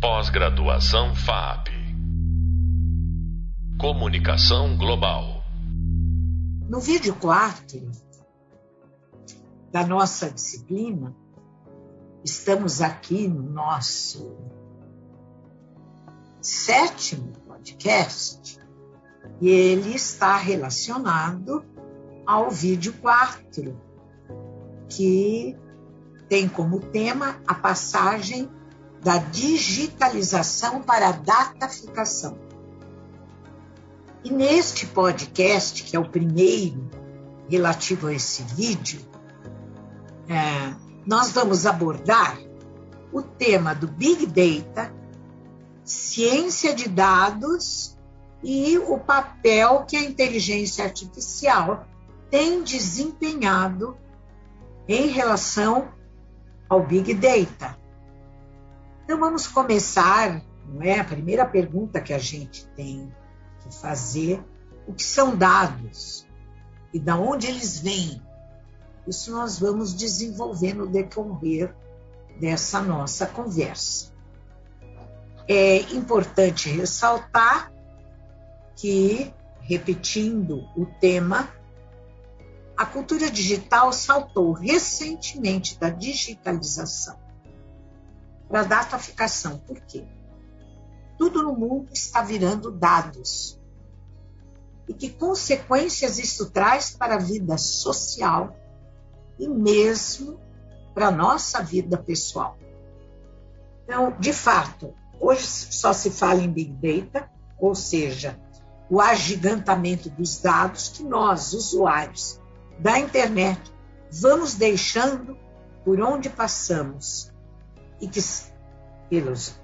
Pós-graduação FAP. Comunicação Global. No vídeo 4 da nossa disciplina, estamos aqui no nosso sétimo podcast e ele está relacionado ao vídeo 4, que tem como tema a passagem da digitalização para a dataficação. E neste podcast, que é o primeiro relativo a esse vídeo, é, nós vamos abordar o tema do Big Data, ciência de dados e o papel que a inteligência artificial tem desempenhado em relação ao Big Data. Então vamos começar, não é? A primeira pergunta que a gente tem que fazer, o que são dados e da onde eles vêm? Isso nós vamos desenvolver no decorrer dessa nossa conversa. É importante ressaltar que, repetindo o tema, a cultura digital saltou recentemente da digitalização para dataficação. Por quê? Tudo no mundo está virando dados. E que consequências isso traz para a vida social e mesmo para a nossa vida pessoal. Então, de fato, hoje só se fala em Big Data, ou seja, o agigantamento dos dados que nós, usuários da internet, vamos deixando por onde passamos e que pelos,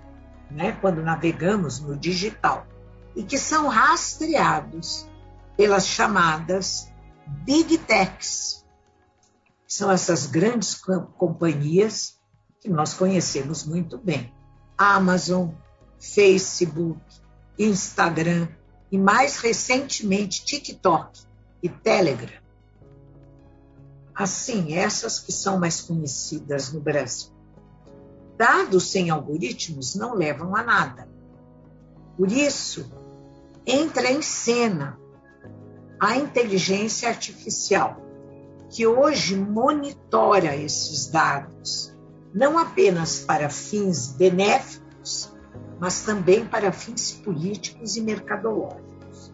né, quando navegamos no digital e que são rastreados pelas chamadas big techs. São essas grandes companhias que nós conhecemos muito bem. Amazon, Facebook, Instagram e mais recentemente TikTok e Telegram. Assim, essas que são mais conhecidas no Brasil. Dados sem algoritmos não levam a nada. Por isso, entra em cena a inteligência artificial, que hoje monitora esses dados, não apenas para fins benéficos, mas também para fins políticos e mercadológicos.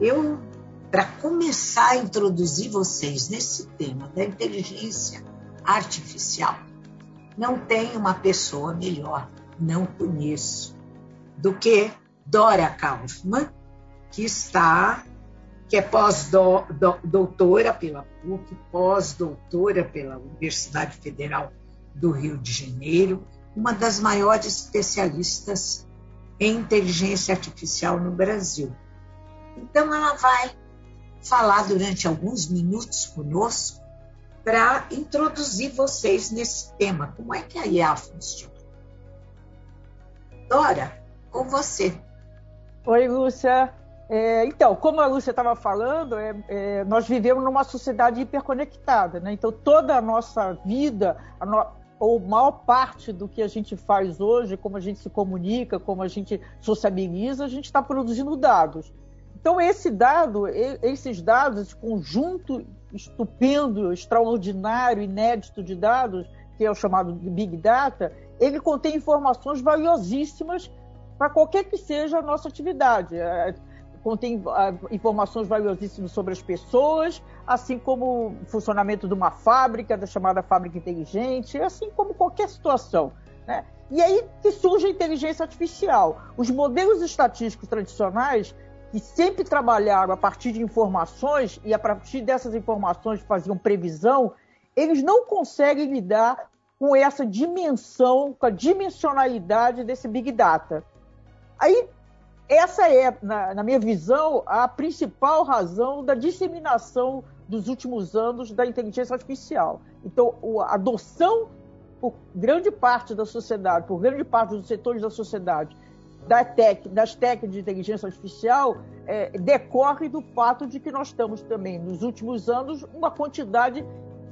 Eu, para começar a introduzir vocês nesse tema da inteligência artificial, não tem uma pessoa melhor, não conheço, do que Dora Kaufmann, que está, que é pós-doutora pela PUC, pós-doutora pela Universidade Federal do Rio de Janeiro, uma das maiores especialistas em inteligência artificial no Brasil. Então, ela vai falar durante alguns minutos conosco para introduzir vocês nesse tema. Como é que a IA funciona? Dora, com você. Oi, Lúcia. É, então, como a Lúcia estava falando, é, é, nós vivemos numa sociedade hiperconectada, né? Então, toda a nossa vida, a no, ou maior parte do que a gente faz hoje, como a gente se comunica, como a gente sociabiliza, a gente está produzindo dados. Então, esse dado, esses dados, esse conjunto estupendo, extraordinário, inédito de dados, que é o chamado Big Data, ele contém informações valiosíssimas para qualquer que seja a nossa atividade. É, contém ah, informações valiosíssimas sobre as pessoas, assim como o funcionamento de uma fábrica, da chamada fábrica inteligente, assim como qualquer situação. Né? E aí que surge a inteligência artificial. Os modelos estatísticos tradicionais que sempre trabalharam a partir de informações e a partir dessas informações faziam previsão, eles não conseguem lidar com essa dimensão, com a dimensionalidade desse Big Data. Aí, essa é, na, na minha visão, a principal razão da disseminação dos últimos anos da inteligência artificial. Então, a adoção por grande parte da sociedade, por grande parte dos setores da sociedade, da tech, das técnicas de inteligência artificial é, decorre do fato de que nós estamos também, nos últimos anos, uma quantidade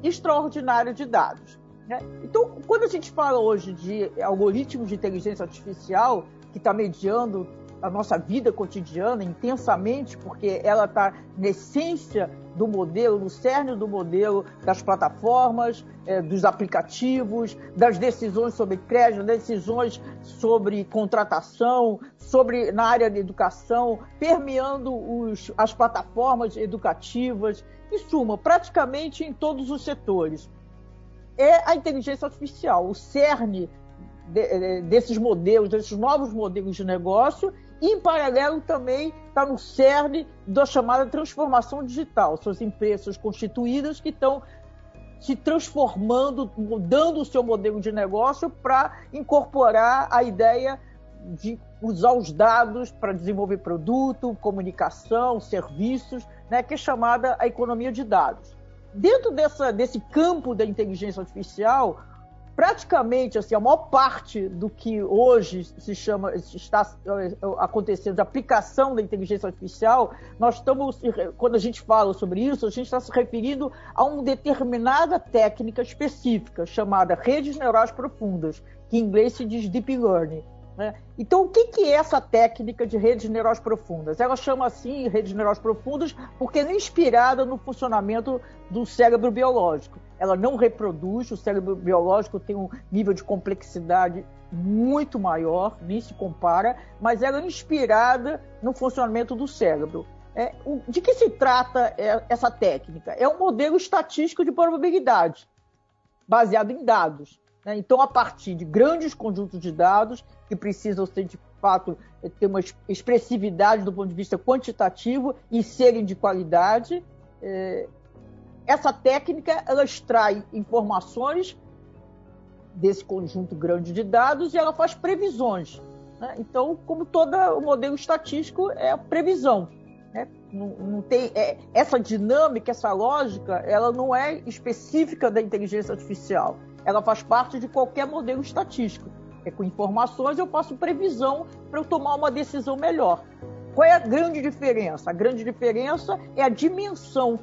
extraordinária de dados. Né? Então, quando a gente fala hoje de algoritmos de inteligência artificial, que está mediando a nossa vida cotidiana intensamente, porque ela está na essência do modelo, no cerne do modelo das plataformas, é, dos aplicativos, das decisões sobre crédito, decisões sobre contratação, sobre na área da educação, permeando os, as plataformas educativas, em suma, praticamente em todos os setores. É a inteligência artificial, o cerne de, é, desses modelos, desses novos modelos de negócio em paralelo, também está no cerne da chamada transformação digital. São as empresas constituídas que estão se transformando, mudando o seu modelo de negócio para incorporar a ideia de usar os dados para desenvolver produto, comunicação, serviços, né, que é chamada a economia de dados. Dentro dessa, desse campo da inteligência artificial, praticamente assim a maior parte do que hoje se chama está eh, acontecendo de aplicação da inteligência artificial nós estamos quando a gente fala sobre isso a gente está se referindo a uma determinada técnica específica chamada redes neurais profundas que em inglês se diz deep learning né? Então, o que, que é essa técnica de redes neurais profundas? Ela chama assim redes neurais profundas porque é inspirada no funcionamento do cérebro biológico. Ela não reproduz, o cérebro biológico tem um nível de complexidade muito maior, nem se compara, mas ela é inspirada no funcionamento do cérebro. É, de que se trata é, essa técnica? É um modelo estatístico de probabilidade, baseado em dados. Né? Então, a partir de grandes conjuntos de dados, que precisam ser, de fato, ter uma expressividade do ponto de vista quantitativo e serem de qualidade, é, essa técnica ela extrai informações desse conjunto grande de dados e ela faz previsões. Né? Então, como todo o modelo estatístico, é previsão. Né? Não, não, tem é, essa dinâmica, essa lógica, ela não é específica da inteligência artificial ela faz parte de qualquer modelo estatístico. É com informações eu faço previsão para eu tomar uma decisão melhor. Qual é a grande diferença? A grande diferença é a dimensão,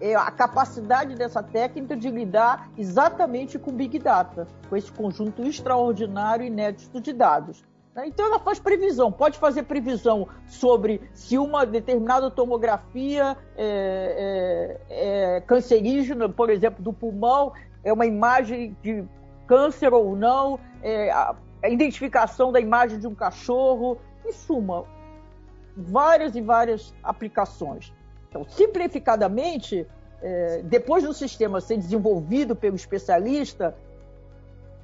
é a capacidade dessa técnica de lidar exatamente com Big Data, com esse conjunto extraordinário e inédito de dados. Então ela faz previsão, pode fazer previsão sobre se uma determinada tomografia é, é, é cancerígena, por exemplo, do pulmão, é uma imagem de câncer ou não, é a, a identificação da imagem de um cachorro, em suma, várias e várias aplicações. Então, simplificadamente, é, depois do sistema ser desenvolvido pelo especialista,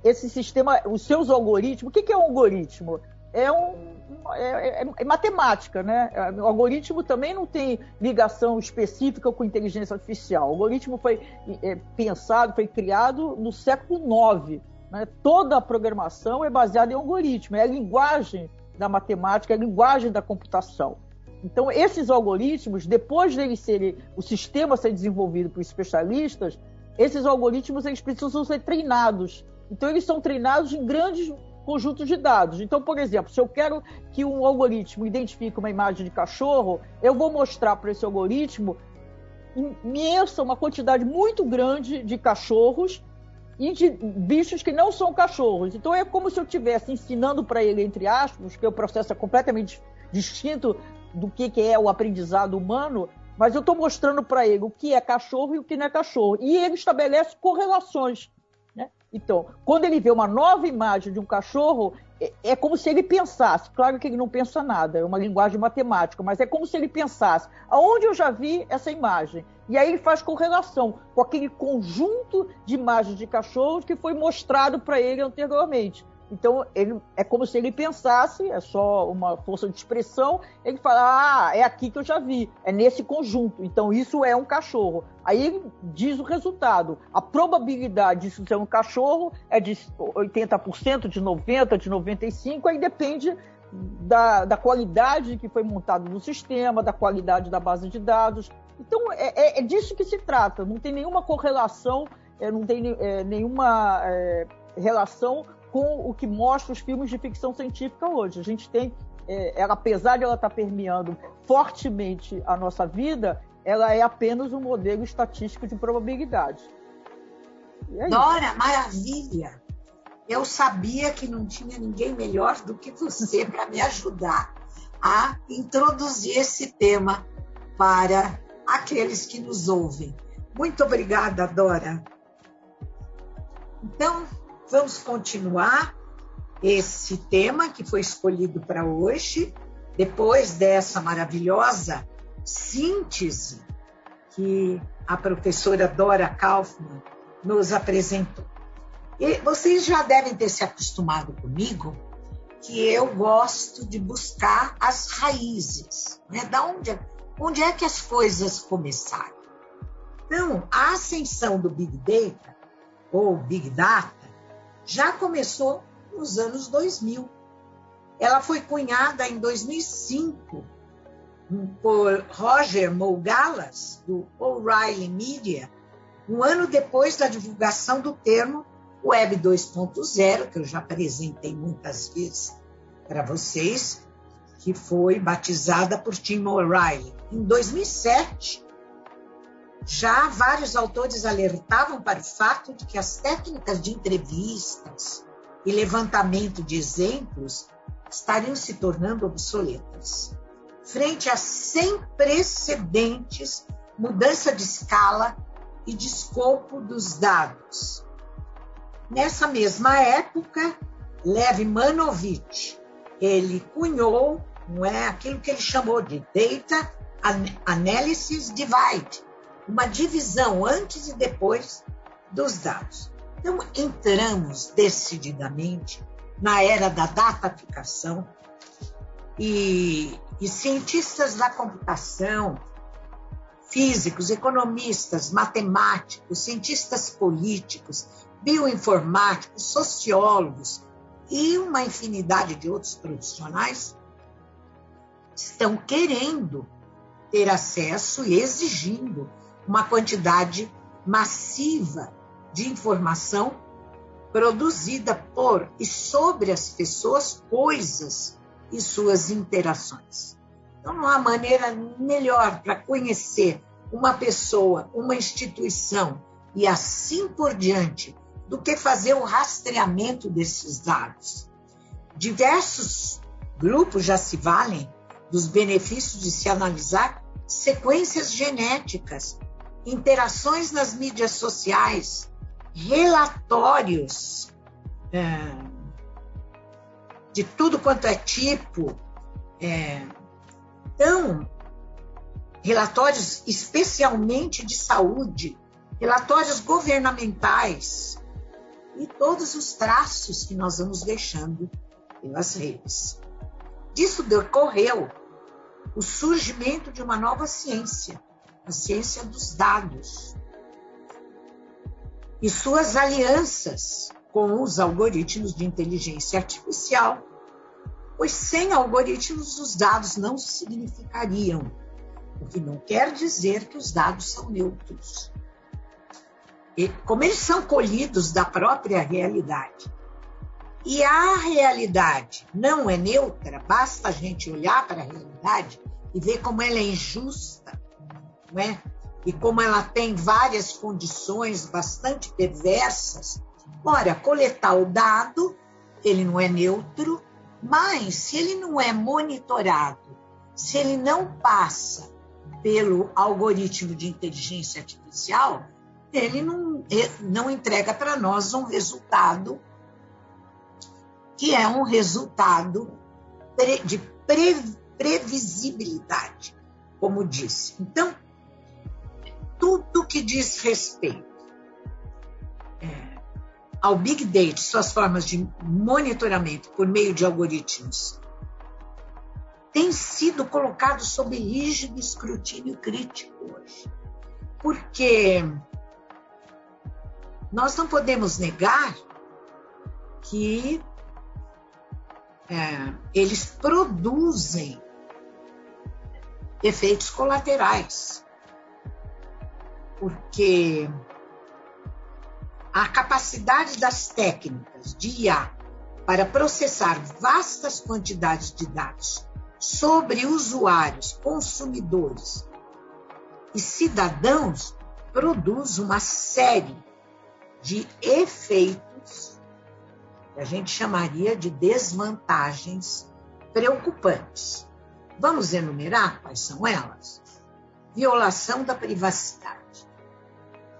esse sistema, os seus algoritmos, o que, que é um algoritmo? É um é, é, é, matemática, né? O algoritmo também não tem ligação específica com inteligência artificial. O algoritmo foi é, pensado, foi criado no século IX. Né? Toda a programação é baseada em algoritmo, é a linguagem da matemática, é a linguagem da computação. Então, esses algoritmos, depois deles serem, o sistema ser desenvolvido por especialistas, esses algoritmos eles precisam ser treinados. Então, eles são treinados em grandes conjuntos de dados. Então, por exemplo, se eu quero que um algoritmo identifique uma imagem de cachorro, eu vou mostrar para esse algoritmo imensa, uma quantidade muito grande de cachorros e de bichos que não são cachorros. Então é como se eu estivesse ensinando para ele, entre aspas, que o processo é completamente distinto do que, que é o aprendizado humano, mas eu estou mostrando para ele o que é cachorro e o que não é cachorro. E ele estabelece correlações. Então, quando ele vê uma nova imagem de um cachorro, é, é, como se ele pensasse. Claro que ele não pensa nada, é uma linguagem matemática, mas é como se ele pensasse: aonde eu já vi essa imagem? E aí ele faz correlação com aquele conjunto de imagens de cachorros que foi mostrado para ele anteriormente. Então, ele, é como se ele pensasse, é só uma força de expressão, ele fala, ah, é aqui que eu já vi, é nesse conjunto, então isso é um cachorro. Aí ele diz o resultado. A probabilidade disso ser um cachorro é de 80%, de 90%, de 95%, aí depende da, da qualidade que foi montado no sistema, da qualidade da base de dados. Então, é, é, é disso que se trata, não tem nenhuma correlação, é, não tem é, nenhuma é, relação com o que mostra os filmes de ficção científica hoje. A gente tem, é, ela, apesar de ela estar tá permeando fortemente a nossa vida, ela é apenas um modelo estatístico de probabilidade. É Dora, maravilha! Eu sabia que não tinha ninguém melhor do que você para me ajudar a introduzir esse tema para aqueles que nos ouvem. Muito obrigada, Dora. Então, vamos continuar esse tema que foi escolhido para hoje, depois dessa maravilhosa síntese que a professora Dora Kaufmann nos apresentou. E vocês já devem ter se acostumado comigo que eu gosto de buscar as raízes, né? Da onde, onde é que as coisas começaram? Então, a ascensão do Big Data ou Big Data já começou nos anos 2000. Ela foi cunhada em 2005 por Roger Mougalas, do O'Reilly Media, um ano depois da divulgação do termo Web 2.0, que eu já apresentei muitas vezes para vocês, que foi batizada por Tim O'Reilly. Em 2007, já vários autores alertavam para o fato de que as técnicas de entrevistas e levantamento de exemplos estariam se tornando obsoletas. Frente a sem precedentes mudança de escala e de escopo dos dados, Nessa mesma época, Lev Manovich, ele cunhou não é, aquilo que ele chamou de Data Analysis Divide, uma divisão antes e depois dos dados. Então, entramos decididamente na era da dataficação e, e cientistas da computação, físicos, economistas, matemáticos, cientistas políticos, bioinformáticos, sociólogos e uma infinidade de outros profissionais estão querendo ter acesso e exigindo uma quantidade massiva de informação produzida por e sobre as pessoas, coisas e suas interações. Então, não há maneira melhor para conhecer uma pessoa, uma instituição e assim por diante, do que fazer o rastreamento desses dados. Diversos grupos já se valem dos benefícios de se analisar sequências genéticas, interações nas mídias sociais, relatórios é, de tudo quanto é tipo. É, então, relatórios especialmente de saúde, relatórios governamentais, e todos os traços que nós vamos deixando pelas redes. Disso decorreu o surgimento de uma nova ciência, a ciência dos dados, e suas alianças com os algoritmos de inteligência artificial, pois sem algoritmos os dados não significariam, o que não quer dizer que os dados são neutros como eles são colhidos da própria realidade. E a realidade não é neutra, basta a gente olhar para a realidade e ver como ela é injusta, não é? E como ela tem várias condições bastante perversas. Ora, coletar o dado, ele não é neutro, mas se ele não é monitorado, se ele não passa pelo algoritmo de inteligência artificial, ele não, não entrega para nós um resultado que é um resultado de previsibilidade, como disse. Então, tudo que diz respeito é, ao Big Data, suas formas de monitoramento por meio de algoritmos, tem sido colocado sob rígido escrutínio crítico hoje. Porque nós não podemos negar que é, eles produzem efeitos colaterais, porque a capacidade das técnicas de IA para processar vastas quantidades de dados sobre usuários, consumidores e cidadãos produz uma série de efeitos que a gente chamaria de desvantagens preocupantes. Vamos enumerar quais são elas? Violação da privacidade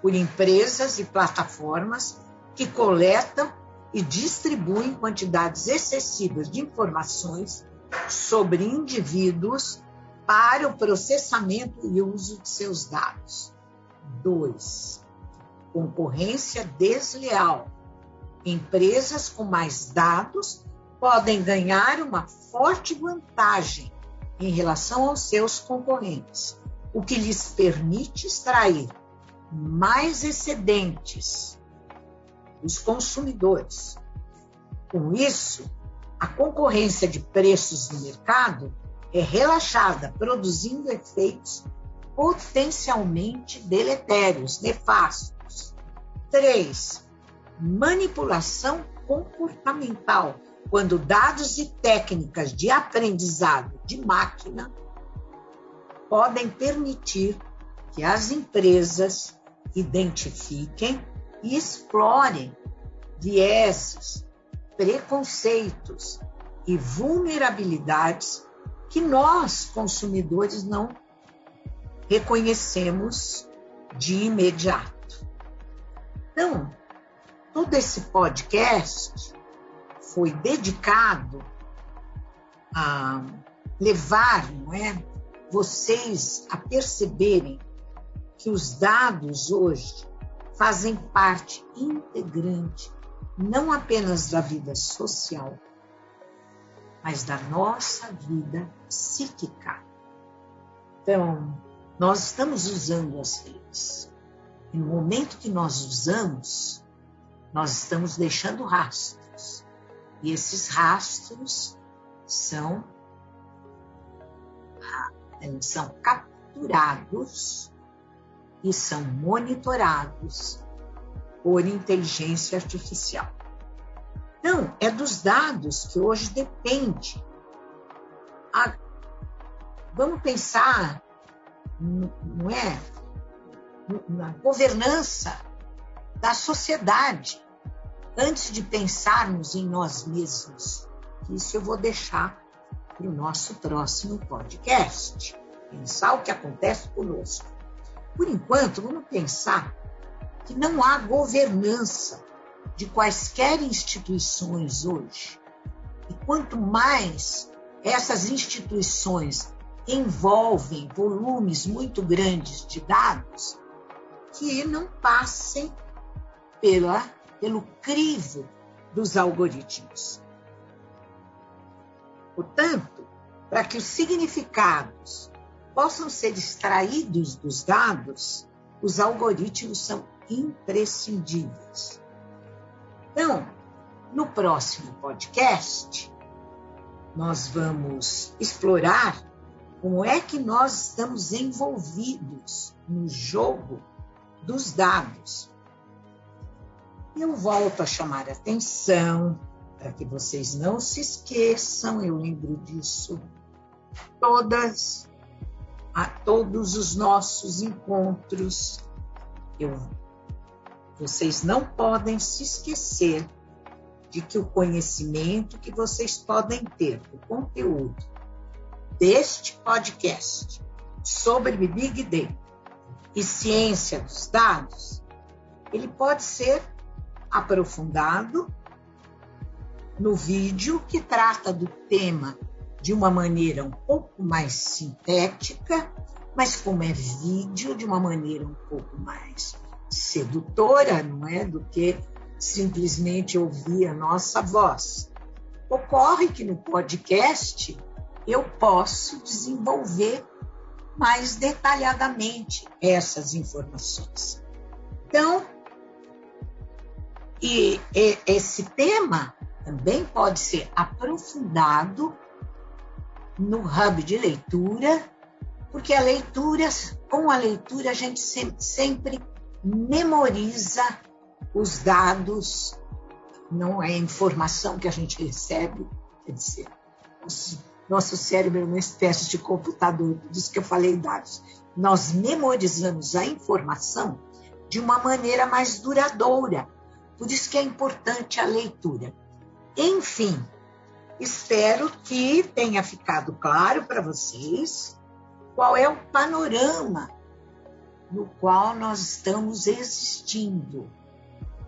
por empresas e plataformas que coletam e distribuem quantidades excessivas de informações sobre indivíduos para o processamento e uso de seus dados. 2. Concorrência desleal. Empresas com mais dados podem ganhar uma forte vantagem em relação aos seus concorrentes, o que lhes permite extrair mais excedentes dos consumidores. Com isso, a concorrência de preços no mercado é relaxada, produzindo efeitos potencialmente deletérios, nefastos. Três, manipulação comportamental, quando dados e técnicas de aprendizado de máquina podem permitir que as empresas identifiquem e explorem vieses, preconceitos e vulnerabilidades que nós, consumidores, não reconhecemos de imediato. Então, todo esse podcast foi dedicado a levar, não é, vocês a perceberem que os dados hoje fazem parte integrante não apenas da vida social, mas da nossa vida psíquica. Então, nós estamos usando as redes. E no momento que nós usamos, nós estamos deixando rastros. E esses rastros são, ah, são capturados e são monitorados por inteligência artificial. Então, é dos dados que hoje depende. A, vamos pensar, não é? Na governança da sociedade, antes de pensarmos em nós mesmos. Isso eu vou deixar para o nosso próximo podcast. Pensar o que acontece conosco. Por enquanto, vamos pensar que não há governança de quaisquer instituições hoje. E quanto mais essas instituições envolvem volumes muito grandes de dados, que não passem pela, pelo crivo dos algoritmos. Portanto, para que os significados possam ser extraídos dos dados, os algoritmos são imprescindíveis. Então, no próximo podcast, nós vamos explorar como é que nós estamos envolvidos no jogo dos dados. Eu volto a chamar a atenção para que vocês não se esqueçam, eu lembro disso todas a todos os nossos encontros. Eu, vocês não podem se esquecer de que o conhecimento que vocês podem ter, o conteúdo deste podcast sobre Big Data e ciência dos dados, ele pode ser aprofundado no vídeo que trata do tema de uma maneira um pouco mais sintética, mas como é vídeo, de uma maneira um pouco mais sedutora, não é? Do que simplesmente ouvir a nossa voz. Ocorre que no podcast eu posso desenvolver mais detalhadamente essas informações. Então, e, e esse tema também pode ser aprofundado no hub de leitura, porque a leitura, com a leitura, a gente sempre memoriza os dados, não é informação que a gente recebe, quer dizer, nosso cérebro é uma espécie de computador, por isso que eu falei dados. Nós memorizamos a informação de uma maneira mais duradoura, Por isso que é importante a leitura. Enfim, espero que tenha ficado claro para vocês qual é o panorama no qual nós estamos existindo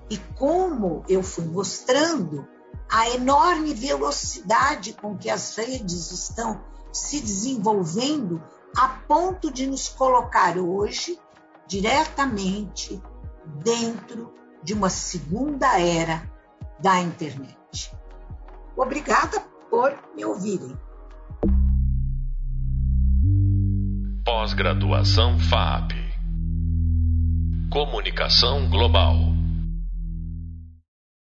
e como eu fui mostrando a enorme velocidade com que as redes estão se desenvolvendo a ponto de nos colocar hoje diretamente dentro de uma segunda era da internet. Obrigada por me ouvirem. Pós-graduação FAP Comunicação Global.